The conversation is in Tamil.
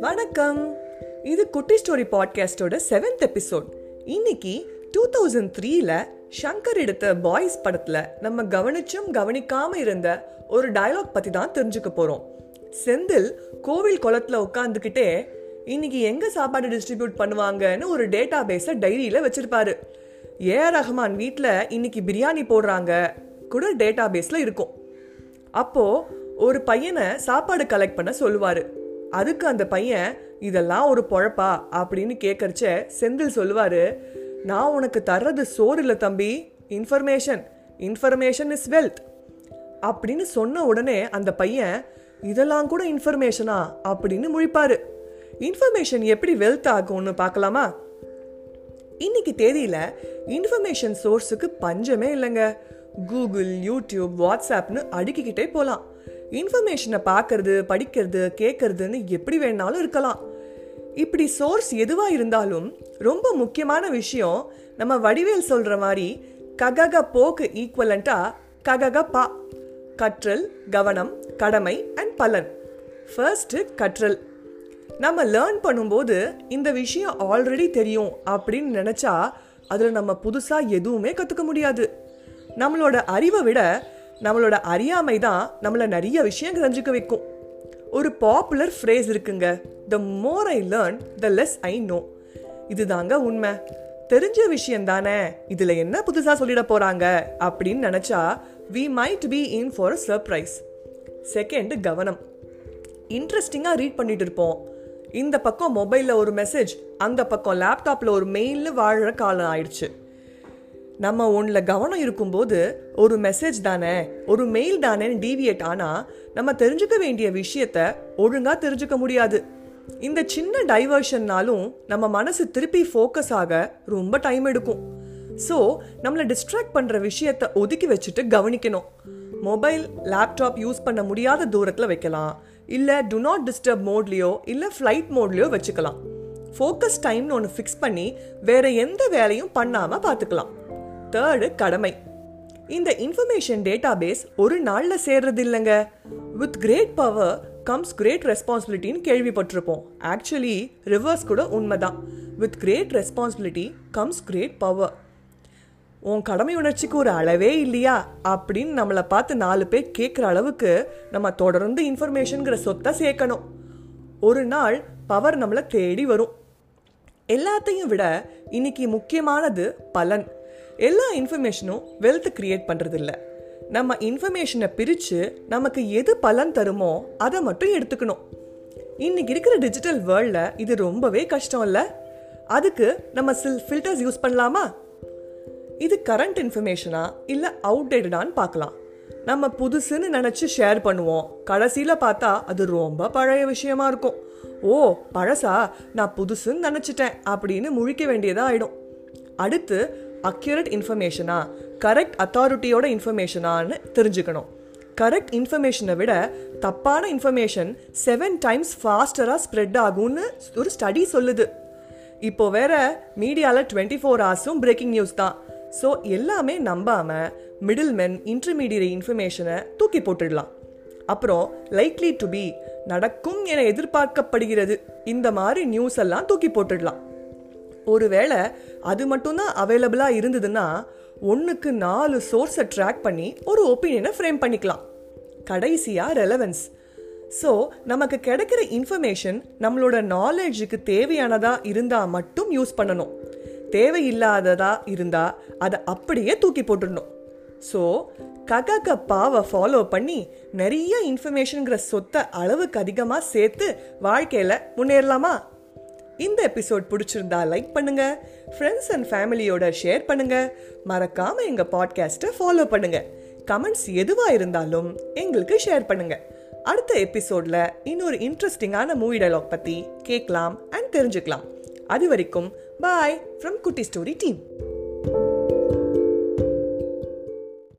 வணக்கம். இது குட்டி ஸ்டோரி பாட்காஸ்டோட செவன்த் எபிசோட் இன்னைக்கு டூ தௌசண்ட் த்ரீல ஷங்கர் எடுத்த பாய்ஸ் படத்துல நம்ம கவனிச்சும் கவனிக்காம இருந்த ஒரு டயலாக் பத்தி தான் தெரிஞ்சுக்க போறோம். செந்தில் கோவில் குளத்துல உட்காந்துக்கிட்டே இன்னைக்கு எங்க சாப்பாடு டிஸ்ட்ரிபியூட் பண்ணுவாங்கன்னு ஒரு டேட்டா பேஸ டைரியில வச்சிருப்பாரு. ஏ ரஹ்மான் வீட்டில் இன்னைக்கு பிரியாணி போடுறாங்க. கூட டேட்டா பேஸ்ல இருக்கும். அப்போ ஒரு பையனை சாப்பாடு கலெக்ட் பண்ண சொல்லுவாரு. அதுக்கு அந்த பையன் இதெல்லாம் ஒரு பொழப்பா? அப்படின்னு கேட்கறச்ச செந்தில் சொல்லுவாரு நான் உனக்கு தர்றது சோறு இல்லை தம்பி இன்ஃபர்மேஷன் இன்ஃபர்மேஷன் இஸ் வெல்த் அப்படின்னு சொன்ன உடனே அந்த பையன் இதெல்லாம் கூட இன்ஃபர்மேஷனா அப்படின்னு முழிப்பாரு. இன்ஃபர்மேஷன் எப்படி வெல்த் ஆகும்னு பார்க்கலாமா இன்னைக்கு தேதியில இன்ஃபர்மேஷன் சோர்ஸுக்கு பஞ்சமே இல்லைங்க. கூகுள் யூடியூப் வாட்ஸ்அப்னு அடுக்கிக்கிட்டே போகலாம் இன்ஃபர்மேஷனை பார்க்கறது படிக்கிறது கேட்கறதுன்னு எப்படி வேணாலும் இருக்கலாம். இப்படி சோர்ஸ் எதுவாக இருந்தாலும் ரொம்ப முக்கியமான விஷயம் நம்ம வடிவேல் சொல்கிற மாதிரி ககக போக்கு ஈக்குவலண்டா ககக பா. கற்றல் கவனம் கடமை அண்ட் பலன். ஃபர்ஸ்ட் கற்றல். நம்ம லேர்ன் பண்ணும்போது இந்த விஷயம் ஆல்ரெடி தெரியும் அப்படின்னு நினச்சா அதில் நம்ம புதுசாக எதுவுமே கற்றுக்க முடியாது. நம்மளோட அறிவை விட நம்மளோட அறியாமை தான் நம்மளை நிறைய விஷயம் தெரிஞ்சுக்க வைக்கும். ஒரு பாப்புலர் ஃப்ரேஸ் இருக்குங்க. The more I learn the less I know இதுதாங்க உண்மை. தெரிஞ்ச விஷயம் தானே. இதில் என்ன புதுசாக சொல்லிட போகிறாங்க அப்படின்னு நினச்சா we might be in for a surprise second கவனம். இன்ட்ரெஸ்டிங்காக ரீட் பண்ணிட்டு இருப்போம். இந்த பக்கம் மொபைலில் ஒரு மெசேஜ் அந்த பக்கம் லேப்டாப்பில் ஒரு மெயிலில் வாழ்கிற காலம் ஆயிடுச்சு. நம்ம ஒன்றில் கவனம் இருக்கும்போது ஒரு மெசேஜ் தானே ஒரு மெயில் தானேன்னு டீவியேட் ஆனால் நம்ம தெரிஞ்சுக்க வேண்டிய விஷயத்த ஒழுங்காக தெரிஞ்சுக்க முடியாது. இந்த சின்ன டைவர்ஷன்னாலும் நம்ம மனசு திருப்பி ஃபோக்கஸ் ஆக ரொம்ப டைம் எடுக்கும். ஸோ நம்மளை டிஸ்ட்ராக்ட் பண்ணுற விஷயத்த ஒதுக்கி வச்சுட்டு கவனிக்கணும். மொபைல் லேப்டாப் யூஸ் பண்ண முடியாத தூரத்தில் வைக்கலாம். இல்லை டு நாட் டிஸ்டர்ப் மோட்லேயோ இல்லை ஃப்ளைட் மோட்லேயோ வச்சுக்கலாம். ஃபோக்கஸ் டைம்னு ஒன்று ஃபிக்ஸ் பண்ணி வேற எந்த வேலையும் பண்ணாமல் பார்த்துக்கலாம் தேர்டு கடமை. இந்த இன்ஃபர்மேஷன் டேட்டா பேஸ் ஒரு நாளில் சேர்றது இல்லைங்க with great power comes great ரெஸ்பான்சிபிலிட்டின்னு கேள்விப்பட்டிருப்போம். ஆக்சுவலி ரிவர்ஸ் கூட உண்மைதான். With great responsibility comes great power உன் கடமை உணர்ச்சிக்கு ஒரு அளவே இல்லையா? அப்படின்னு நம்மளை பார்த்து நாலு பேர் கேட்குற அளவுக்கு நம்ம தொடர்ந்து இன்ஃபர்மேஷனுங்கிற சொத்தை சேர்க்கணும். ஒரு நாள் பவர் நம்மளை தேடி வரும். எல்லாத்தையும் விட இன்னைக்கு முக்கியமானது பலன். எல்லா இன்ஃபர்மேஷனும் வெல்த் கிரியேட் பண்ணுறதில்ல நம்ம இன்ஃபர்மேஷனை பிரித்து நமக்கு எது பலன் தருமோ அதை மட்டும் எடுத்துக்கணும். இன்னைக்கு இருக்கிற டிஜிட்டல் வேர்ல்டில் இது ரொம்பவே கஷ்டம் இல்லை அதுக்கு நம்ம சில் ஃபில்டர்ஸ் யூஸ் பண்ணலாமா? இது கரண்ட் இன்ஃபர்மேஷனா இல்லை அவுடேட்டடான்னு பார்க்கலாம். நம்ம புதுசுன்னு நினச்சி ஷேர் பண்ணுவோம். கடைசியில் பார்த்தா அது ரொம்ப பழைய விஷயமா இருக்கும். ஓ பழசா? நான் புதுசுன்னு நினச்சிட்டேன் அப்படின்னு முழிக்க வேண்டியதாக ஆயிடும். அடுத்து அக்யூரேட் இன்ஃபர்மேஷனா கரெக்ட் அத்தாரிட்டியோட இன்ஃபர்மேஷனான்னு தெரிஞ்சுக்கணும். கரெக்ட் இன்ஃபர்மேஷனை விட தப்பான இன்ஃபர்மேஷன் செவன் டைம்ஸ் ஃபாஸ்டராக ஸ்ப்ரெட் ஆகும்னு ஒரு ஸ்டடி சொல்லுது. இப்போ வேற மீடியாவில் டுவெண்ட்டி ஃபோர் ஹவர்ஸும் பிரேக்கிங் நியூஸ் தான். ஸோ எல்லாமே நம்பாமல் மிடில் மென் இன்டர்மீடியட் இன்ஃபர்மேஷனை தூக்கி போட்டுடலாம். அப்புறம் லைக்லி டு பி நடக்கும் என எதிர்பார்க்கப்படுகிறது. இந்த மாதிரி நியூஸ் எல்லாம் தூக்கி போட்டுடலாம். ஒருவேளை அது மட்டும்தான் அவைலபிளாக இருந்ததுன்னா ஒன்றுக்கு நாலு சோர்ஸை ட்ராக் பண்ணி ஒரு ஒப்பீனியனை ஃப்ரேம் பண்ணிக்கலாம். கடைசியாக ரெலவன்ஸ் ஸோ நமக்கு கிடைக்கிற இன்ஃபர்மேஷன் நம்மளோட நாலேஜுக்கு தேவையானதாக இருந்தால் மட்டும் யூஸ் பண்ணணும். தேவையில்லாததாக இருந்தால் அதை அப்படியே தூக்கி போட்டுடணும். ஸோ ககக பாவை ஃபாலோ பண்ணி நிறைய இன்ஃபர்மேஷனுங்கிற சொத்தை அளவுக்கு அதிகமாக சேர்த்து வாழ்க்கையில் முன்னேறலாமா? இந்த எபிசோட் பிடிச்சிருந்தா லைக் பண்ணுங்க ஃப்ரெண்ட்ஸ் அண்ட் ஃபேமிலியோட ஷேர் பண்ணுங்க மறக்காம எங்க பாட்காஸ்ட்டை ஃபாலோ பண்ணுங்க. கமெண்ட்ஸ் எதுவா இருந்தாலும் எங்களுக்கு ஷேர் பண்ணுங்க. அடுத்த எபிசோட்ல இன்னொரு இன்ட்ரெஸ்டிங்கான மூவி டைலாக் பத்தி கேட்கலாம் அண்ட் தெரிஞ்சுக்கலாம். அது வரைக்கும் பாய் ஃப்ரம் குட்டி ஸ்டோரி டீம்